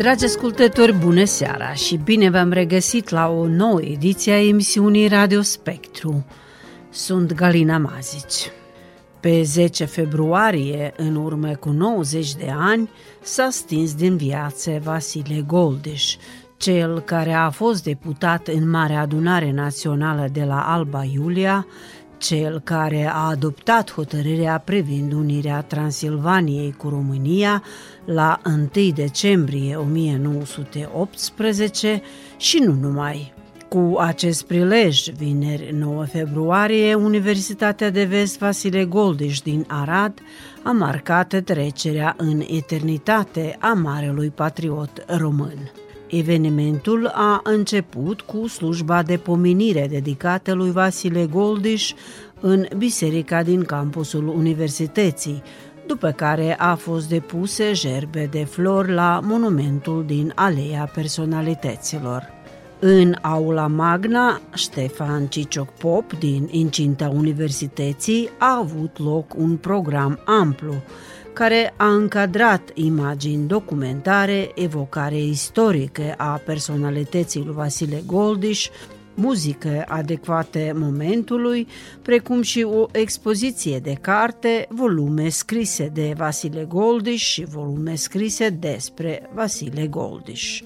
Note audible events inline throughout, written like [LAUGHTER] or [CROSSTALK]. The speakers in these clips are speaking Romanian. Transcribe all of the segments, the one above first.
Dragi ascultători, bună seara și bine v-am regăsit la o nouă ediție a emisiunii Radio Spectru. Sunt Galina Mazici. Pe 10 februarie, în urmă cu 90 de ani, s-a stins din viață Vasile Goldeș, cel care a fost deputat în Marea Adunare Națională de la Alba Iulia, cel care a adoptat hotărârea privind unirea Transilvaniei cu România la 1 decembrie 1918 și nu numai. Cu acest prilej, vineri 9 februarie, Universitatea de Vest Vasile Goldiș din Arad a marcat trecerea în eternitate a Marelui Patriot Român. Evenimentul a început cu slujba de pomenire dedicată lui Vasile Goldiș în biserica din campusul universității, după care a fost depuse gerbe de flori la monumentul din Aleea Personalităților. În aula magna, Ștefan Cicioc Pop din incinta universității a avut loc un program amplu care a încadrat imagini documentare, evocare istorică a personalității lui Vasile Goldiș, muzică adecvate momentului, precum și o expoziție de carte, volume scrise de Vasile Goldiș și volume scrise despre Vasile Goldiș.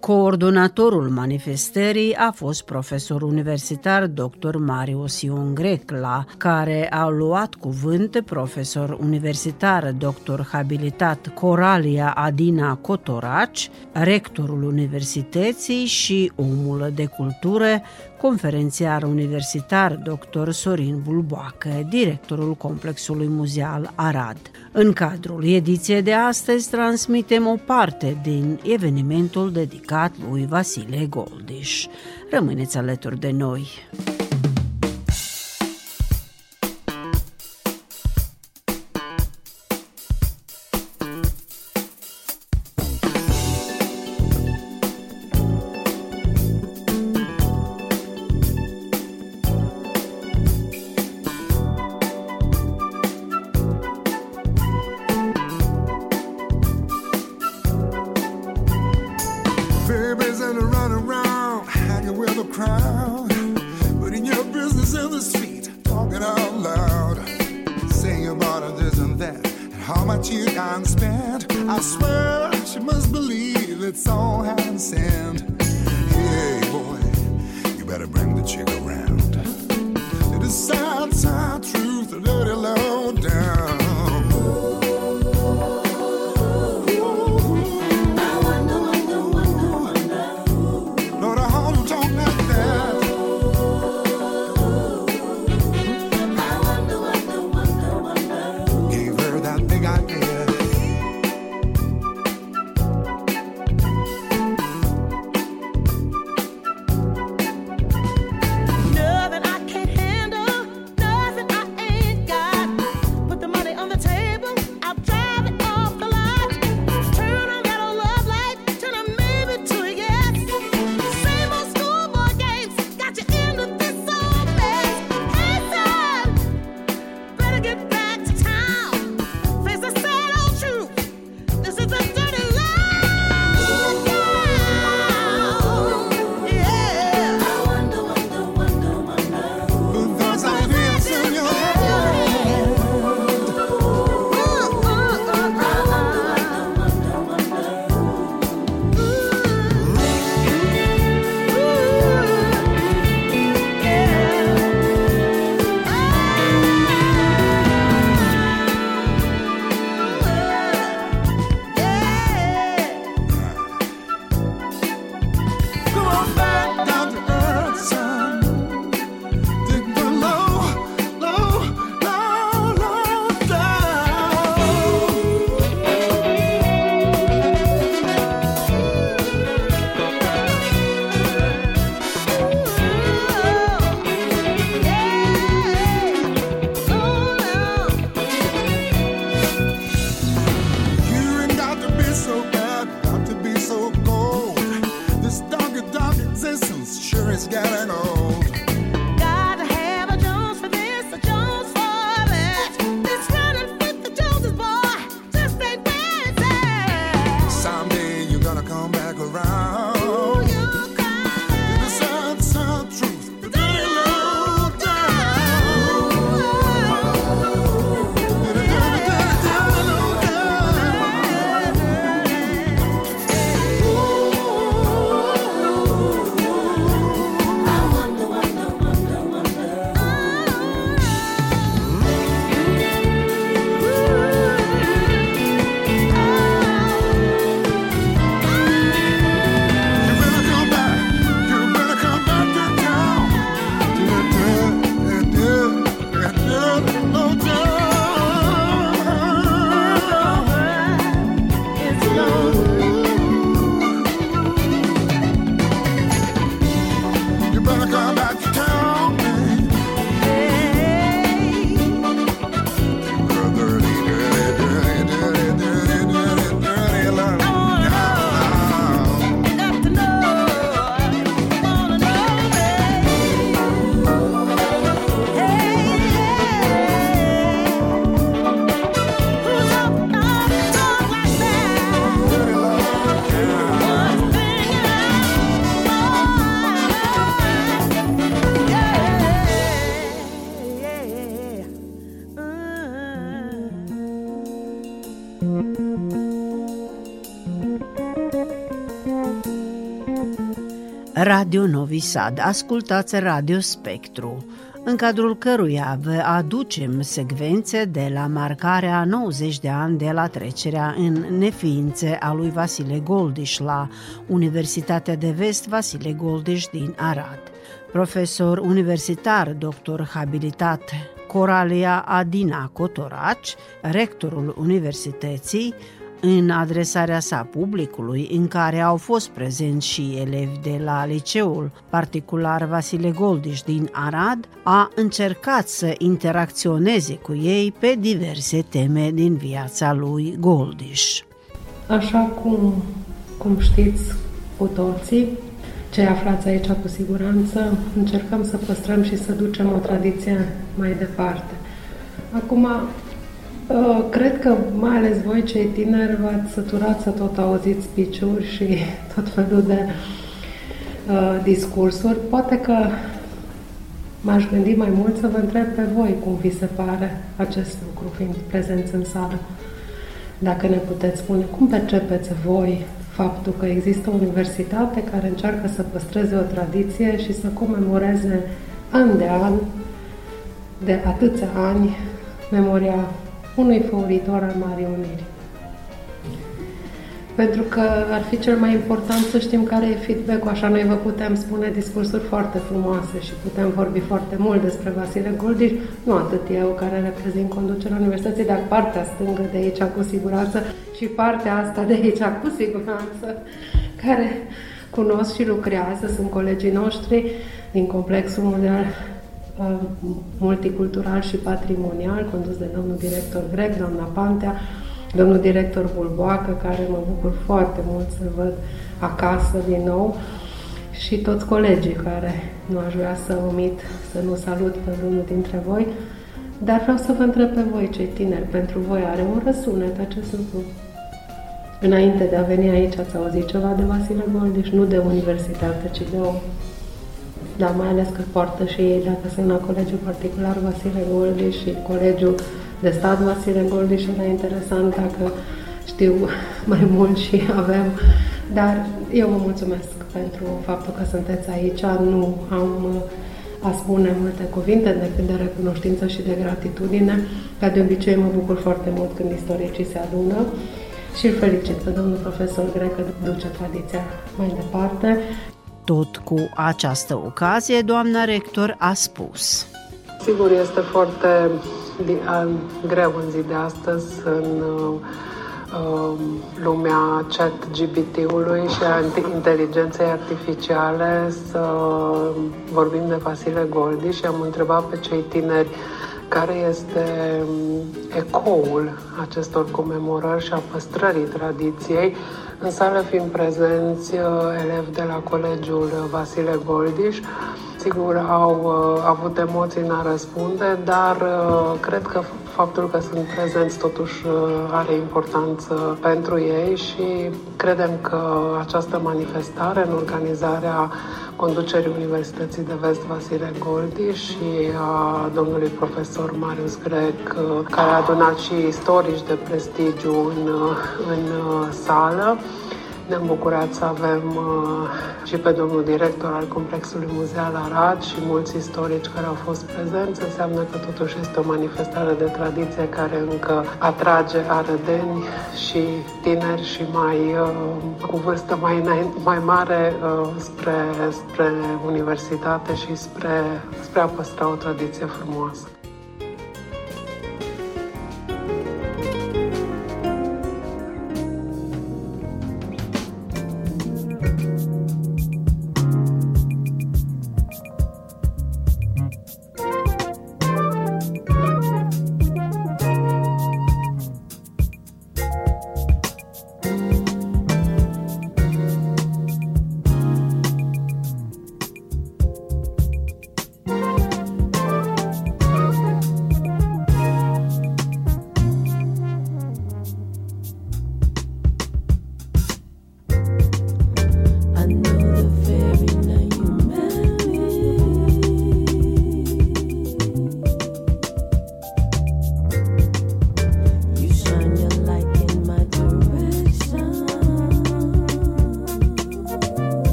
Coordonatorul manifestării a fost profesor universitar dr. Marius Ion Grecla, care a luat cuvânt profesor universitar dr. habilitat Coralia Adina Cotoraci, rectorul universității și omul de cultură, conferențiar universitar dr. Sorin Bulboacă, directorul Complexului Muzeal Arad. În cadrul ediției de astăzi transmitem o parte din evenimentul dedicat lui Vasile Goldiș. Rămâneți alături de noi! Radio Novi Sad, ascultați Radio Spectru, în cadrul căruia vă aducem secvențe de la marcarea 90 de ani de la trecerea în neființe a lui Vasile Goldiș la Universitatea de Vest Vasile Goldiș din Arad. Profesor universitar, doctor habilitat Coralia Adina Cotoraci, rectorul universității, în adresarea sa publicului, în care au fost prezenți și elevi de la liceul particular Vasile Goldiș din Arad, a încercat să interacționeze cu ei pe diverse teme din viața lui Goldiș. Așa cum, cum știți cu toții, cei aflați aici cu siguranță, încercăm să păstrăm și să ducem o tradiție mai departe. Acum, Uh, cred că mai ales voi cei tineri v-ați săturat să tot auziți piciuri și [LAUGHS] tot felul de uh, discursuri. Poate că m-aș gândi mai mult să vă întreb pe voi cum vi se pare acest lucru, fiind prezenți în sală. Dacă ne puteți spune cum percepeți voi faptul că există o universitate care încearcă să păstreze o tradiție și să comemoreze an de an, de atâția ani, memoria unui făuritor al Marii Uniri. Pentru că ar fi cel mai important să știm care e feedback-ul, așa noi vă putem spune discursuri foarte frumoase și putem vorbi foarte mult despre Vasile Goldiș, nu atât eu care reprezint conducerea Universității, dar partea stângă de aici cu siguranță și partea asta de aici cu siguranță, care cunosc și lucrează, sunt colegii noștri din Complexul Mondial Uh, multicultural și patrimonial, condus de domnul director Grec, doamna Pantea, domnul director Bulboacă, care mă bucur foarte mult să văd acasă din nou, și toți colegii care nu aș vrea să omit, să nu salut pe unul dintre voi, dar vreau să vă întreb pe voi, cei tineri, pentru voi are un răsunet acest lucru. Înainte de a veni aici, ați auzit ceva de Vasile Goldiș, nu de universitate, ci de o dar mai ales că poartă și ei, dacă sunt la colegiul particular Vasile Goldi și colegiul de stat Vasile Goldi și era interesant dacă știu [LAUGHS] mai mult și avem. Dar eu vă mulțumesc pentru faptul că sunteți aici. Nu am a spune multe cuvinte decât de recunoștință și de gratitudine. Ca de obicei mă bucur foarte mult când istoricii se adună și îl felicit pe domnul profesor Grec că duce tradiția mai departe tot cu această ocazie, doamna rector a spus. Sigur, este foarte greu în zi de astăzi în uh, lumea chat GPT-ului și a inteligenței artificiale să vorbim de Vasile Goldi și am întrebat pe cei tineri care este ecoul acestor comemorări și a păstrării tradiției în sală fiind prezenți uh, elevi de la Colegiul Vasile Goldiș, sigur au uh, avut emoții în a răspunde, dar uh, cred că faptul că sunt prezenți totuși are importanță pentru ei și credem că această manifestare în organizarea conducerii Universității de Vest Vasile Goldi și a domnului profesor Marius Grec, care a adunat și istorici de prestigiu în, în sală. Ne-am bucurat să avem uh, și pe domnul director al Complexului Muzeal Arad și mulți istorici care au fost prezenți. Înseamnă că totuși este o manifestare de tradiție care încă atrage arădeni și tineri și mai uh, cu vârstă mai, mai mare uh, spre, spre universitate și spre, spre a păstra o tradiție frumoasă.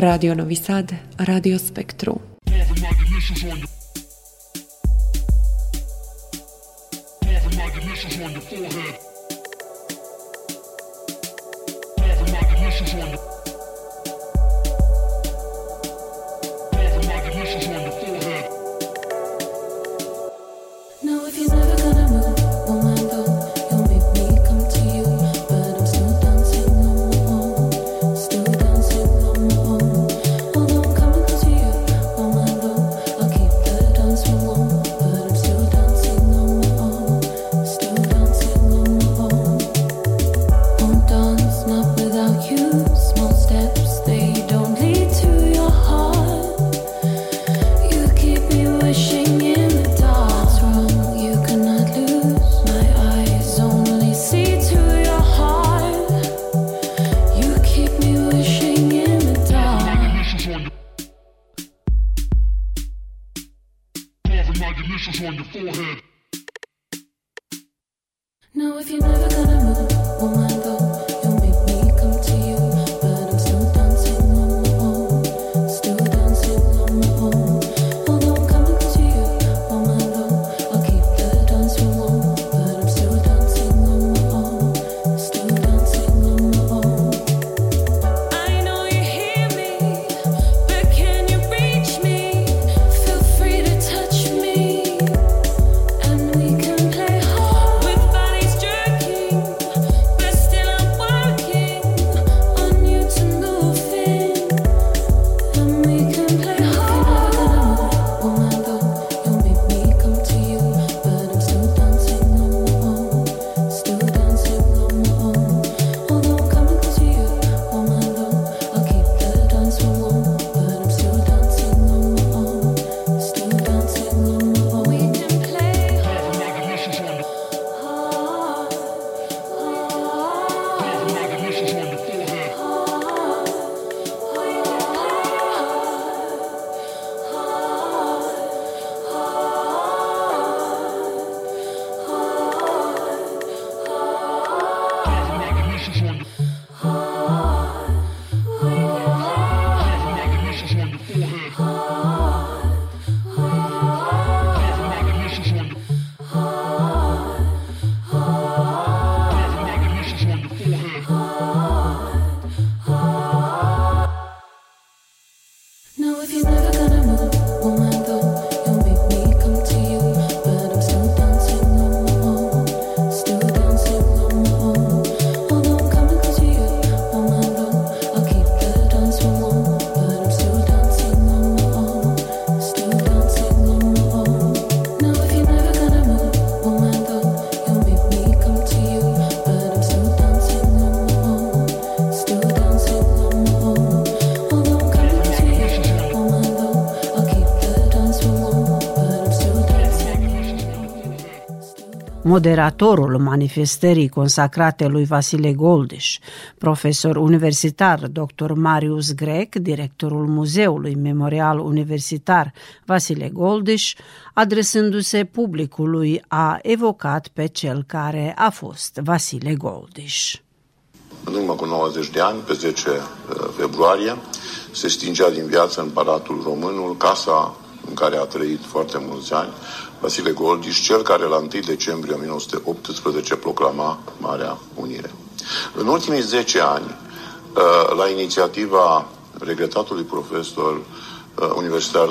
Radio Novi Sad, Radio Spektru. Moderatorul manifestării consacrate lui Vasile Goldiș, profesor universitar dr. Marius Grec, directorul Muzeului Memorial Universitar Vasile Goldiș, adresându-se publicului, a evocat pe cel care a fost Vasile Goldiș. În urmă cu 90 de ani, pe 10 uh, februarie, se stingea din viață în Palatul Românul, casa în care a trăit foarte mulți ani, Vasile Goldiș, cel care la 1 decembrie 1918 proclama Marea Unire. În ultimii 10 ani, uh, la inițiativa regretatului profesor uh, universitar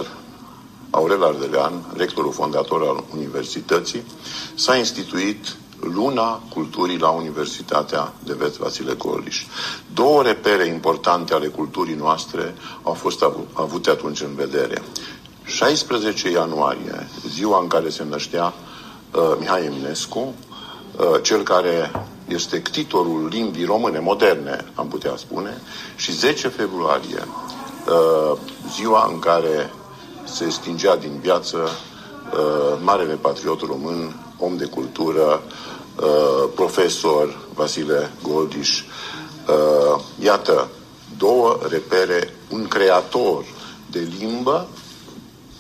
Aurel Ardelean, rectorul fondator al Universității, s-a instituit Luna Culturii la Universitatea de Vest Vasile Goldiș. Două repere importante ale culturii noastre au fost avu- avute atunci în vedere. 16 ianuarie, ziua în care se năștea uh, Mihai Eminescu, uh, cel care este ctitorul limbii române moderne, am putea spune, și 10 februarie, uh, ziua în care se stingea din viață uh, marele patriot român, om de cultură, uh, profesor Vasile Goldiș. Uh, iată, două repere, un creator de limbă,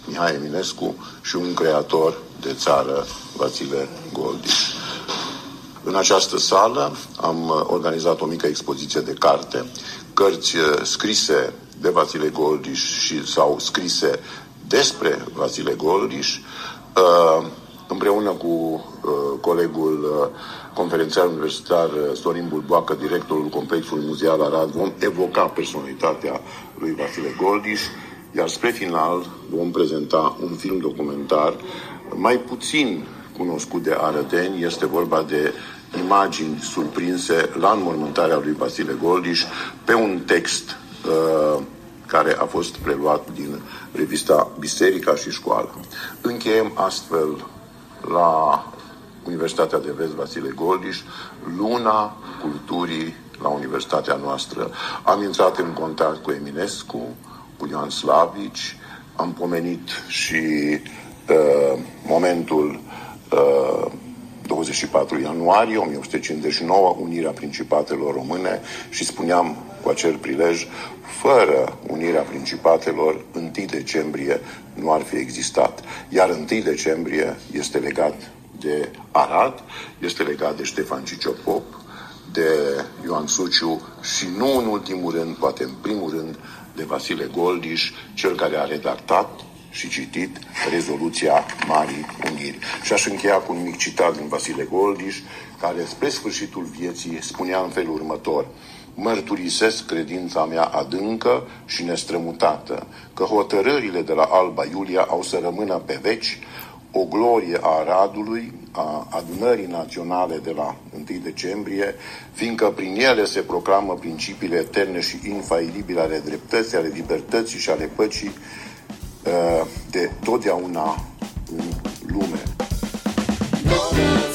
Mihai Eminescu, și un creator de țară, Vasile Goldiș. În această sală am uh, organizat o mică expoziție de carte, cărți uh, scrise de Vasile Goldiș și sau scrise despre Vasile Goldiș, uh, împreună cu uh, colegul uh, conferențiar universitar uh, Sorin Bulboacă, directorul Complexului Muzeal Arad, vom evoca personalitatea lui Vasile Goldiș, iar spre final vom prezenta un film documentar mai puțin cunoscut de arădeni, este vorba de imagini surprinse la înmormântarea lui Vasile Goldiș pe un text uh, care a fost preluat din revista Biserica și Școală. Încheiem astfel la Universitatea de Vest Vasile Goldiș, luna culturii la universitatea noastră. Am intrat în contact cu Eminescu, cu Ioan Slavici, am pomenit și uh, momentul uh, 24 ianuarie 1859, unirea Principatelor Române și spuneam cu acel prilej, fără unirea principatelor, 1 decembrie nu ar fi existat. Iar 1 decembrie este legat de Arad, este legat de Ștefan Ciciopop, de Ioan Suciu și nu în ultimul rând, poate în primul rând, de Vasile Goldiș, cel care a redactat și citit rezoluția Marii Uniri. Și aș încheia cu un mic citat din Vasile Goldiș, care spre sfârșitul vieții spunea în felul următor Mărturisesc credința mea adâncă și nestrămutată, că hotărârile de la Alba Iulia au să rămână pe veci o glorie a Aradului, a adunării naționale de la 1 decembrie, fiindcă prin ele se proclamă principiile eterne și infailibile ale dreptății, ale libertății și ale păcii uh, de totdeauna în lume. But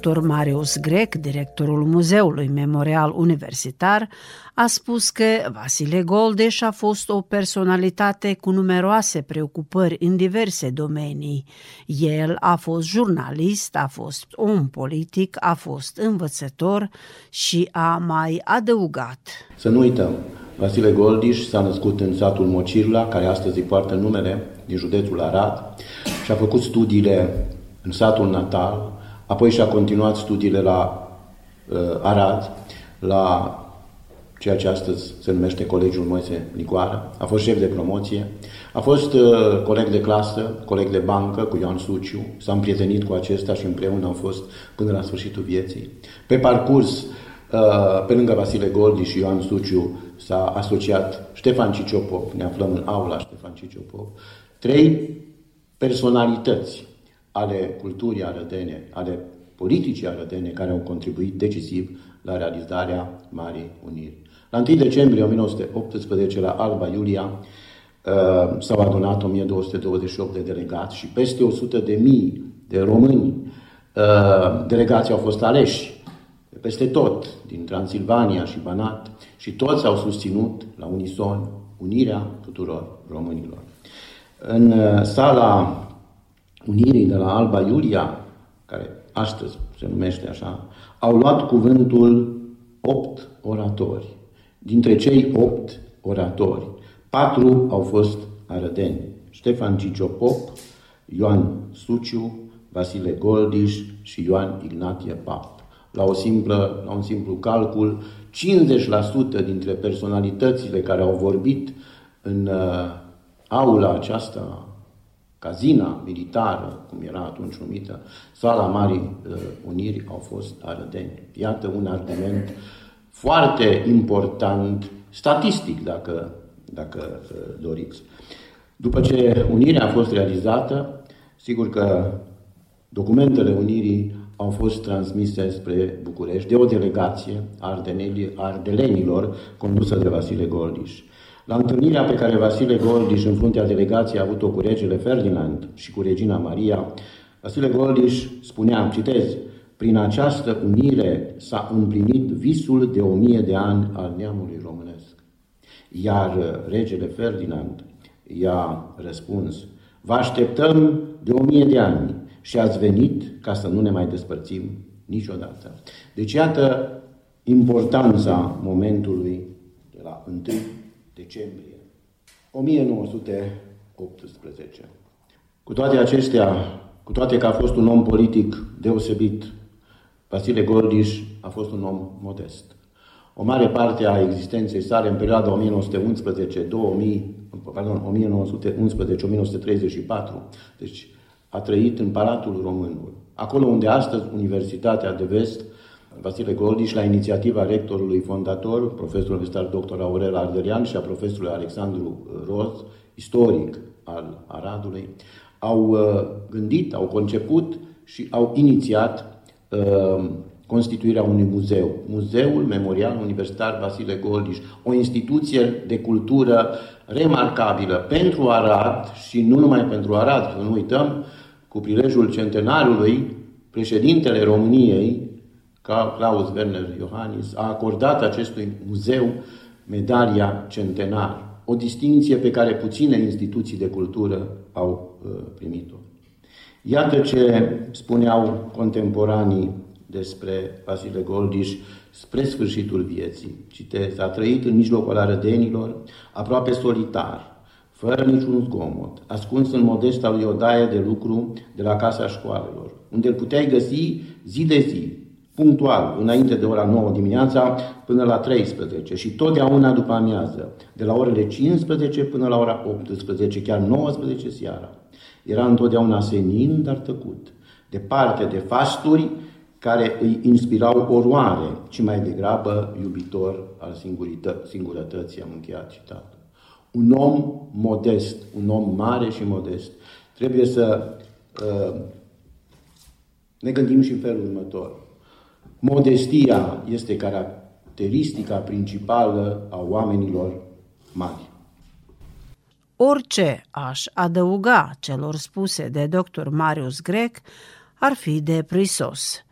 Dr. Marius Grec, directorul Muzeului Memorial Universitar, a spus că Vasile Goldeș a fost o personalitate cu numeroase preocupări în diverse domenii. El a fost jurnalist, a fost om politic, a fost învățător și a mai adăugat. Să nu uităm, Vasile Goldiș s-a născut în satul Mocirla, care astăzi îi poartă numele, din județul Arad, și a făcut studiile în satul natal, apoi și-a continuat studiile la uh, Arad, la ceea ce astăzi se numește Colegiul Moise Nicoară, a fost șef de promoție, a fost uh, coleg de clasă, coleg de bancă cu Ioan Suciu, s-a împrietenit cu acesta și împreună au fost până la sfârșitul vieții. Pe parcurs, uh, pe lângă Vasile Goldi și Ioan Suciu, s-a asociat Ștefan Ciciopop, ne aflăm în aula Ștefan Ciciopop, trei personalități ale culturii arădene, ale politicii arădene, care au contribuit decisiv la realizarea Marii Uniri. La 1 decembrie 1918, la Alba Iulia, uh, s-au adunat 1228 de delegați și peste 100 de mii de români. Uh, delegații au fost aleși peste tot, din Transilvania și Banat, și toți au susținut la unison unirea tuturor românilor. În uh, sala Unirii de la Alba Iulia, care astăzi se numește așa, au luat cuvântul opt oratori. Dintre cei opt oratori, patru au fost arădeni. Ștefan Ciciopop, Ioan Suciu, Vasile Goldiș și Ioan Ignatie Pap. La, o simplă, la un simplu calcul, 50% dintre personalitățile care au vorbit în uh, aula aceasta cazina militară, cum era atunci numită, sala Marii uh, Uniri, au fost arădeni. Iată un argument foarte important, statistic, dacă, dacă uh, doriți. După ce Unirea a fost realizată, sigur că documentele Unirii au fost transmise spre București de o delegație a ardelenilor condusă de Vasile Goldiș. La întâlnirea pe care Vasile Goldiș în fruntea delegației a avut-o cu regele Ferdinand și cu regina Maria, Vasile Goldiș spunea, citez, prin această unire s-a împlinit visul de o mie de ani al neamului românesc. Iar regele Ferdinand i-a răspuns, vă așteptăm de o mie de ani și ați venit ca să nu ne mai despărțim niciodată. Deci iată importanța momentului de la 1 decembrie 1918. Cu toate acestea, cu toate că a fost un om politic deosebit, Vasile Gordiș a fost un om modest. O mare parte a existenței sale în perioada 1911 2000, pardon, 1911-1934, deci a trăit în Palatul Românul, acolo unde astăzi Universitatea de Vest Vasile Goldiș, la inițiativa rectorului fondator, profesorul universitar dr. Aurel Arderian și a profesorului Alexandru Roz, istoric al Aradului, au uh, gândit, au conceput și au inițiat uh, constituirea unui muzeu. Muzeul Memorial Universitar Vasile Goldiș, o instituție de cultură remarcabilă pentru Arad și nu numai pentru Arad, să nu uităm, cu prilejul centenarului, președintele României, Klaus Werner Iohannis a acordat acestui muzeu medalia centenar, o distinție pe care puține instituții de cultură au uh, primit-o. Iată ce spuneau contemporanii despre Vasile Goldiș spre sfârșitul vieții. Citez, a trăit în mijlocul arădenilor, aproape solitar, fără niciun zgomot, ascuns în modesta lui odaie de lucru de la casa școalelor, unde îl puteai găsi zi de zi, punctual, înainte de ora 9 dimineața până la 13 și totdeauna după amiază, de la orele 15 până la ora 18, chiar 19 seara. Era întotdeauna senin, dar tăcut, departe de fasturi care îi inspirau oroare, ci mai degrabă iubitor al singurătății, am încheiat citatul. Un om modest, un om mare și modest, trebuie să uh, ne gândim și în felul următor. Modestia este caracteristica principală a oamenilor mari. Orice aș adăuga celor spuse de dr. Marius Grec ar fi deprisos,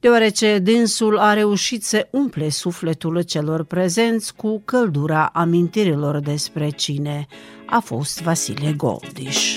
deoarece dânsul a reușit să umple sufletul celor prezenți cu căldura amintirilor despre cine a fost Vasile Goldiș.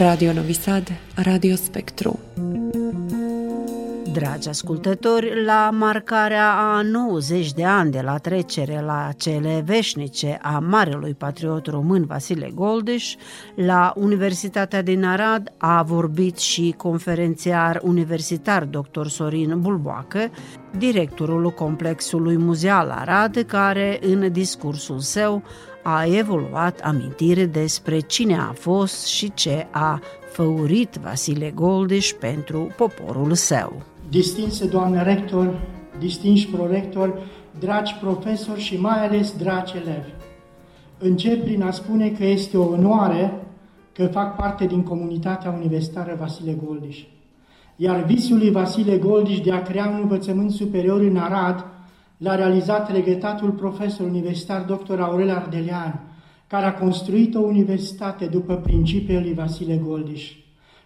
Radio Novi Sad, Radio Spectru. Dragi ascultători, la marcarea a 90 de ani de la trecere la cele veșnice a marelui patriot român Vasile Goldeș, la Universitatea din Arad a vorbit și conferențiar universitar dr. Sorin Bulboacă, directorul complexului muzeal Arad, care în discursul său a evoluat amintire despre cine a fost și ce a făurit Vasile Goldiș pentru poporul său. Distinse doamnă rector, distinși prorector, dragi profesori și mai ales dragi elevi. Încep prin a spune că este o onoare că fac parte din comunitatea universitară Vasile Goldiș. Iar visul lui Vasile Goldiș de a crea un învățământ superior în Arad – l-a realizat regretatul profesor universitar dr. Aurel Ardelean, care a construit o universitate după principiile lui Vasile Goldiș.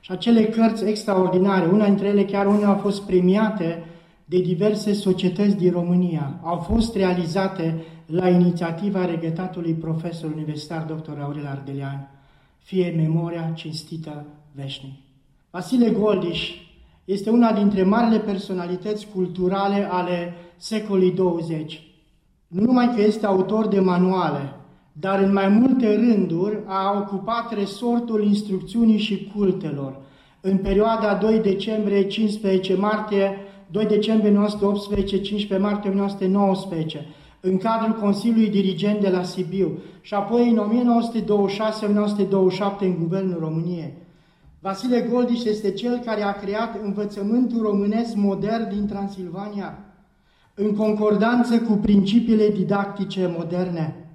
Și acele cărți extraordinare, una dintre ele chiar una a fost premiate de diverse societăți din România, au fost realizate la inițiativa regretatului profesor universitar dr. Aurel Ardelean, fie memoria cinstită veșnic. Vasile Goldiș este una dintre marile personalități culturale ale secolului 20. Nu numai că este autor de manuale, dar în mai multe rânduri a ocupat resortul instrucțiunii și cultelor. În perioada 2 decembrie 15 martie 2 decembrie 1918, 15 martie 1919, în cadrul Consiliului Dirigent de la Sibiu și apoi în 1926-1927 în Guvernul României. Vasile Goldiș este cel care a creat învățământul românesc modern din Transilvania, în concordanță cu principiile didactice moderne.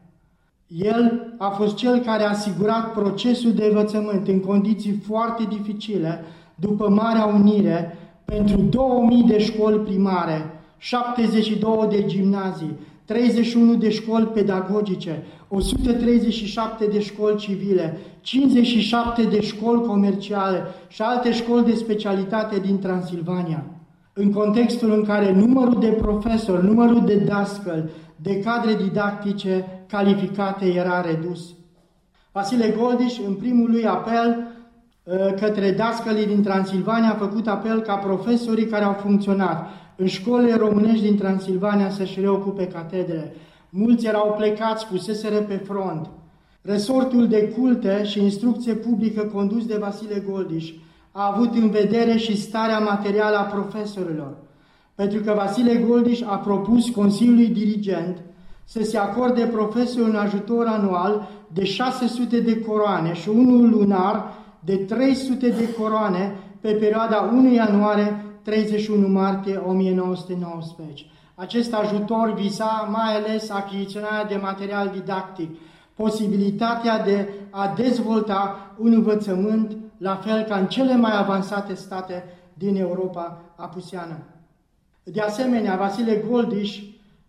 El a fost cel care a asigurat procesul de învățământ în condiții foarte dificile după Marea Unire pentru 2000 de școli primare, 72 de gimnazii, 31 de școli pedagogice, 137 de școli civile, 57 de școli comerciale și alte școli de specialitate din Transilvania. În contextul în care numărul de profesori, numărul de dascăl, de cadre didactice calificate era redus. Vasile Goldiș, în primul lui apel către dascălii din Transilvania, a făcut apel ca profesorii care au funcționat în școlile românești din Transilvania să-și reocupe catedrele. Mulți erau plecați, puseseră pe front. Resortul de culte și instrucție publică condus de Vasile Goldiș a avut în vedere și starea materială a profesorilor, pentru că Vasile Goldiș a propus Consiliului Dirigent să se acorde profesorul un ajutor anual de 600 de coroane și unul lunar de 300 de coroane pe perioada 1 ianuarie 31 martie 1919. Acest ajutor visa mai ales achiziționarea de material didactic, posibilitatea de a dezvolta un învățământ la fel ca în cele mai avansate state din Europa apuseană. De asemenea, Vasile Goldiș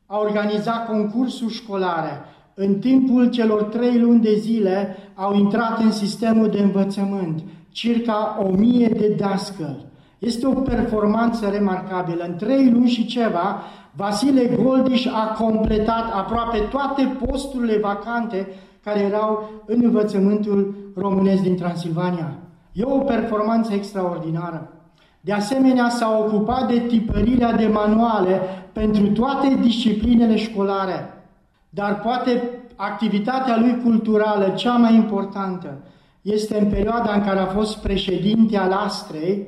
a organizat concursuri școlare. În timpul celor trei luni de zile au intrat în sistemul de învățământ circa o mie de dascăli. Este o performanță remarcabilă. În trei luni și ceva, Vasile Goldiș a completat aproape toate posturile vacante care erau în învățământul românesc din Transilvania. E o performanță extraordinară. De asemenea, s-a ocupat de tipărirea de manuale pentru toate disciplinele școlare. Dar poate activitatea lui culturală, cea mai importantă, este în perioada în care a fost președinte al Astrei,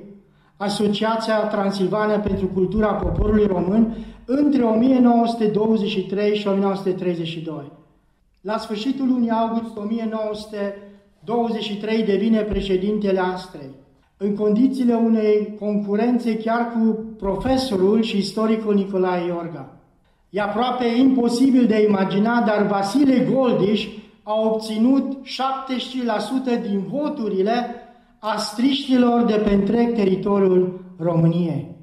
Asociația Transilvania pentru Cultura Poporului Român, între 1923 și 1932. La sfârșitul lunii august 1923 devine președintele Astrei, în condițiile unei concurențe chiar cu profesorul și istoricul Nicolae Iorga. E aproape imposibil de imaginat, dar Vasile Goldiș a obținut 70% din voturile astriștilor de pe întreg teritoriul României,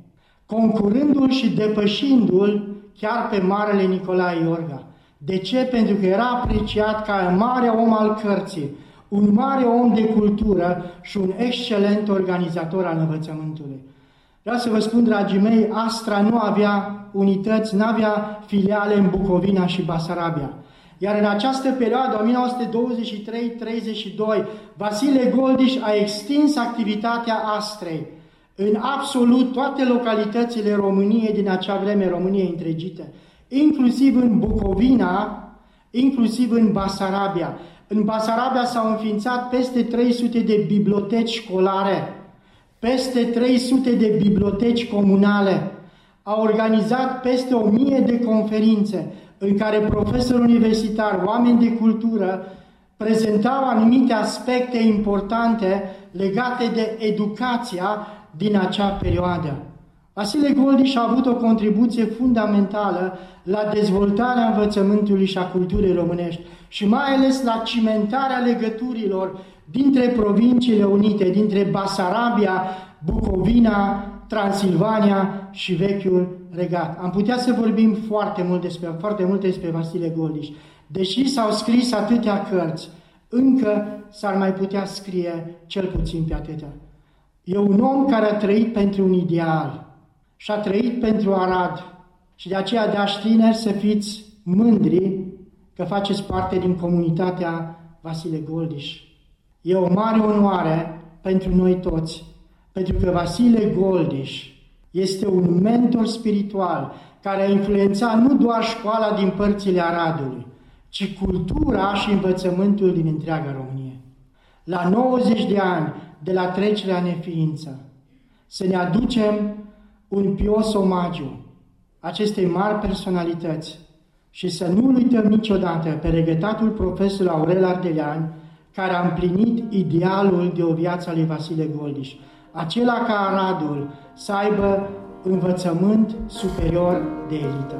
concurându-l și depășindu-l chiar pe Marele Nicolae Iorga. De ce? Pentru că era apreciat ca un mare om al cărții, un mare om de cultură și un excelent organizator al învățământului. Vreau să vă spun, dragii mei, Astra nu avea unități, nu avea filiale în Bucovina și Basarabia. Iar în această perioadă, 1923-32, Vasile Goldiș a extins activitatea Astrei în absolut toate localitățile României din acea vreme, României întregite, inclusiv în Bucovina, inclusiv în Basarabia. În Basarabia s-au înființat peste 300 de biblioteci școlare, peste 300 de biblioteci comunale, a organizat peste 1000 de conferințe în care profesori universitari, oameni de cultură, prezentau anumite aspecte importante legate de educația din acea perioadă. Vasile Goldiș a avut o contribuție fundamentală la dezvoltarea învățământului și a culturii românești și mai ales la cimentarea legăturilor dintre provinciile unite, dintre Basarabia, Bucovina, Transilvania și vechiul regat. Am putea să vorbim foarte mult despre, foarte mult despre Vasile Goldiș. Deși s-au scris atâtea cărți, încă s-ar mai putea scrie cel puțin pe atâtea. E un om care a trăit pentru un ideal și a trăit pentru Arad. Și de aceea, de tineri, să fiți mândri că faceți parte din comunitatea Vasile Goldiș. E o mare onoare pentru noi toți, pentru că Vasile Goldiș este un mentor spiritual care a influențat nu doar școala din părțile Aradului, ci cultura și învățământul din întreaga Românie. La 90 de ani de la trecerea în neființă, să ne aducem un pios omagiu acestei mari personalități și să nu uităm niciodată pe regătatul profesor Aurel Ardelean, care a împlinit idealul de o viață a lui Vasile Goldiș, acela ca Aradul să aibă învățământ superior de elită.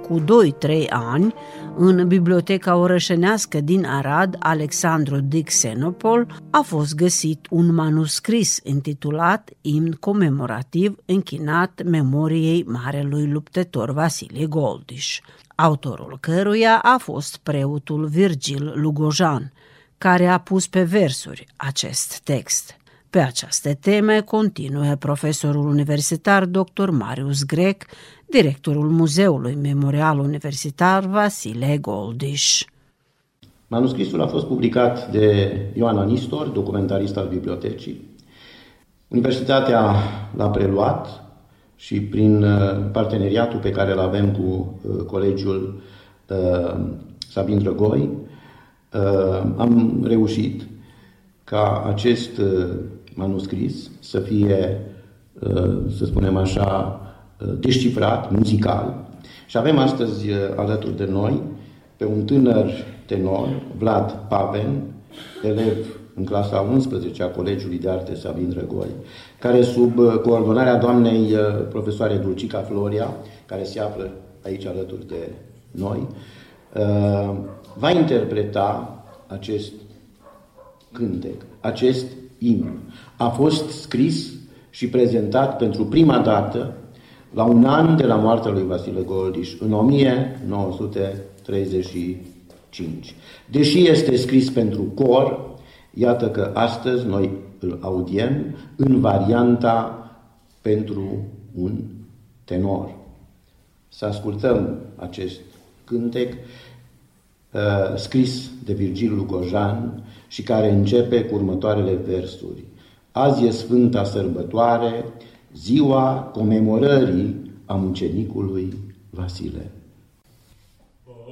Cu 2-3 ani, în Biblioteca Orășenească din Arad, Alexandru Dixenopol, a fost găsit un manuscris intitulat Imn comemorativ închinat memoriei marelui luptător Vasile Goldiș, autorul căruia a fost preotul Virgil Lugojan, care a pus pe versuri acest text. Pe aceste teme continuă profesorul universitar dr. Marius Grec, directorul Muzeului Memorial Universitar Vasile Goldiș. Manuscrisul a fost publicat de Ioana Nistor, documentarist al bibliotecii. Universitatea l-a preluat și prin uh, parteneriatul pe care îl avem cu uh, colegiul uh, Sabin Drăgoi, am reușit ca acest manuscris să fie, să spunem așa, descifrat, muzical. Și avem astăzi alături de noi pe un tânăr tenor, Vlad Paven, elev în clasa 11 a Colegiului de Arte Sabin Drăgoi, care sub coordonarea doamnei profesoare Dulcica Floria, care se află aici alături de noi, va interpreta acest cântec, acest imn. A fost scris și prezentat pentru prima dată la un an de la moartea lui Vasile Goldiș, în 1935. Deși este scris pentru cor, iată că astăzi noi îl audiem în varianta pentru un tenor. Să ascultăm acest cântec uh, scris de Virgil Lugojan și care începe cu următoarele versuri. Azi e Sfânta Sărbătoare, ziua comemorării a mucenicului Vasile.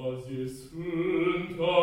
Azi e Sfânta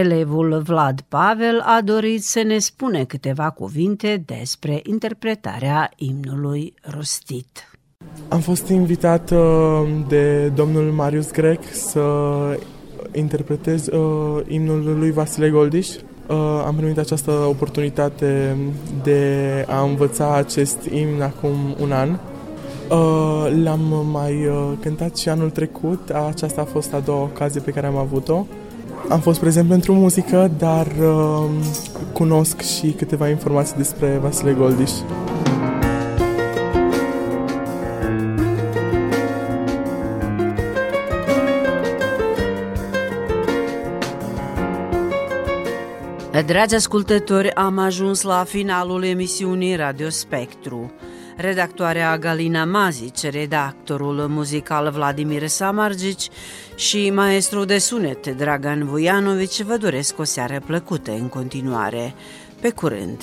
Elevul Vlad Pavel a dorit să ne spune câteva cuvinte despre interpretarea imnului rostit. Am fost invitat uh, de domnul Marius Grec să interpretez uh, imnul lui Vasile Goldiș. Uh, am primit această oportunitate de a învăța acest imn acum un an. Uh, L-am mai uh, cântat și anul trecut, aceasta a fost a doua ocazie pe care am avut-o. Am fost prezent pentru muzică, dar uh, cunosc și câteva informații despre Vasile Goldiș. Dragi ascultători, am ajuns la finalul emisiunii Radio Spectru. Redactoarea Galina Mazic, redactorul muzical Vladimir Samargici și maestru de sunet Dragan Vujanovici vă doresc o seară plăcută în continuare. Pe curând!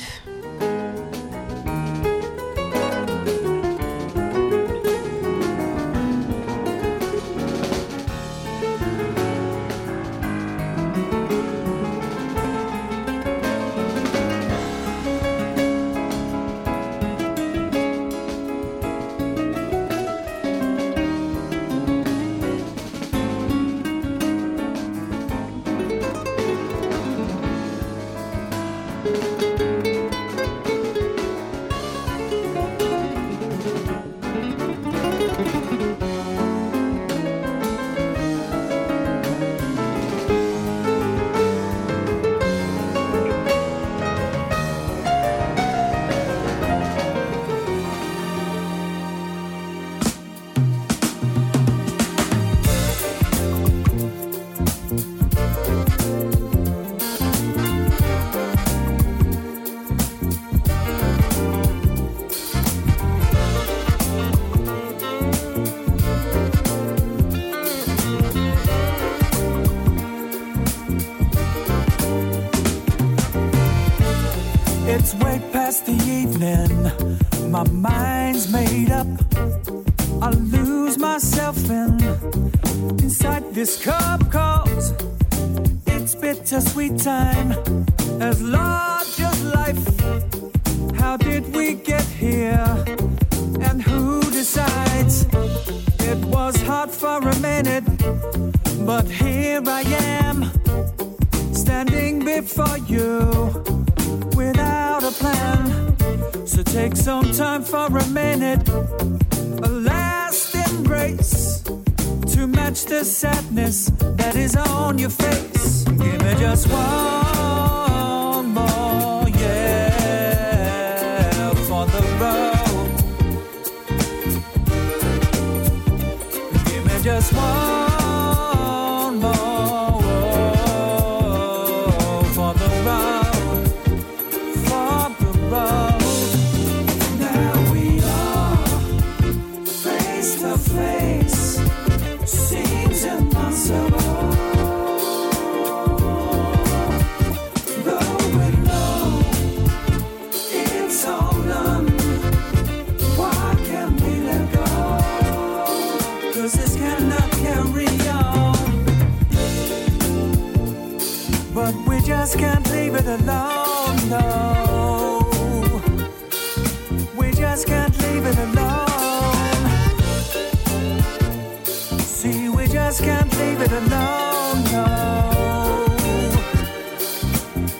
This cup cause it's bittersweet time. As large just can't leave it alone, no. We just can't leave it alone. See, we just can't leave it alone, no.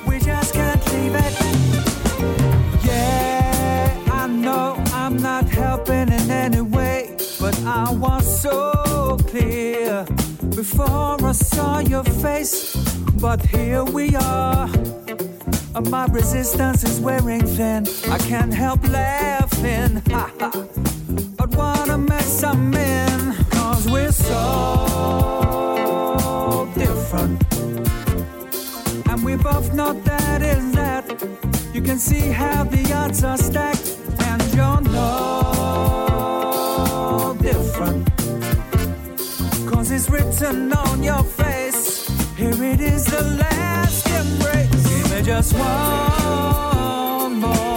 We just can't leave it. Yeah, I know I'm not helping in any way, but I was so clear before I saw your face. But here we are. Uh, My resistance is wearing thin. I can't help laughing. [LAUGHS] But what a mess I'm in. Cause we're so different. And we both know that is that. You can see how the odds are stacked. And you're no different. Cause it's written on your face. It is, the last embrace. Give me just one more,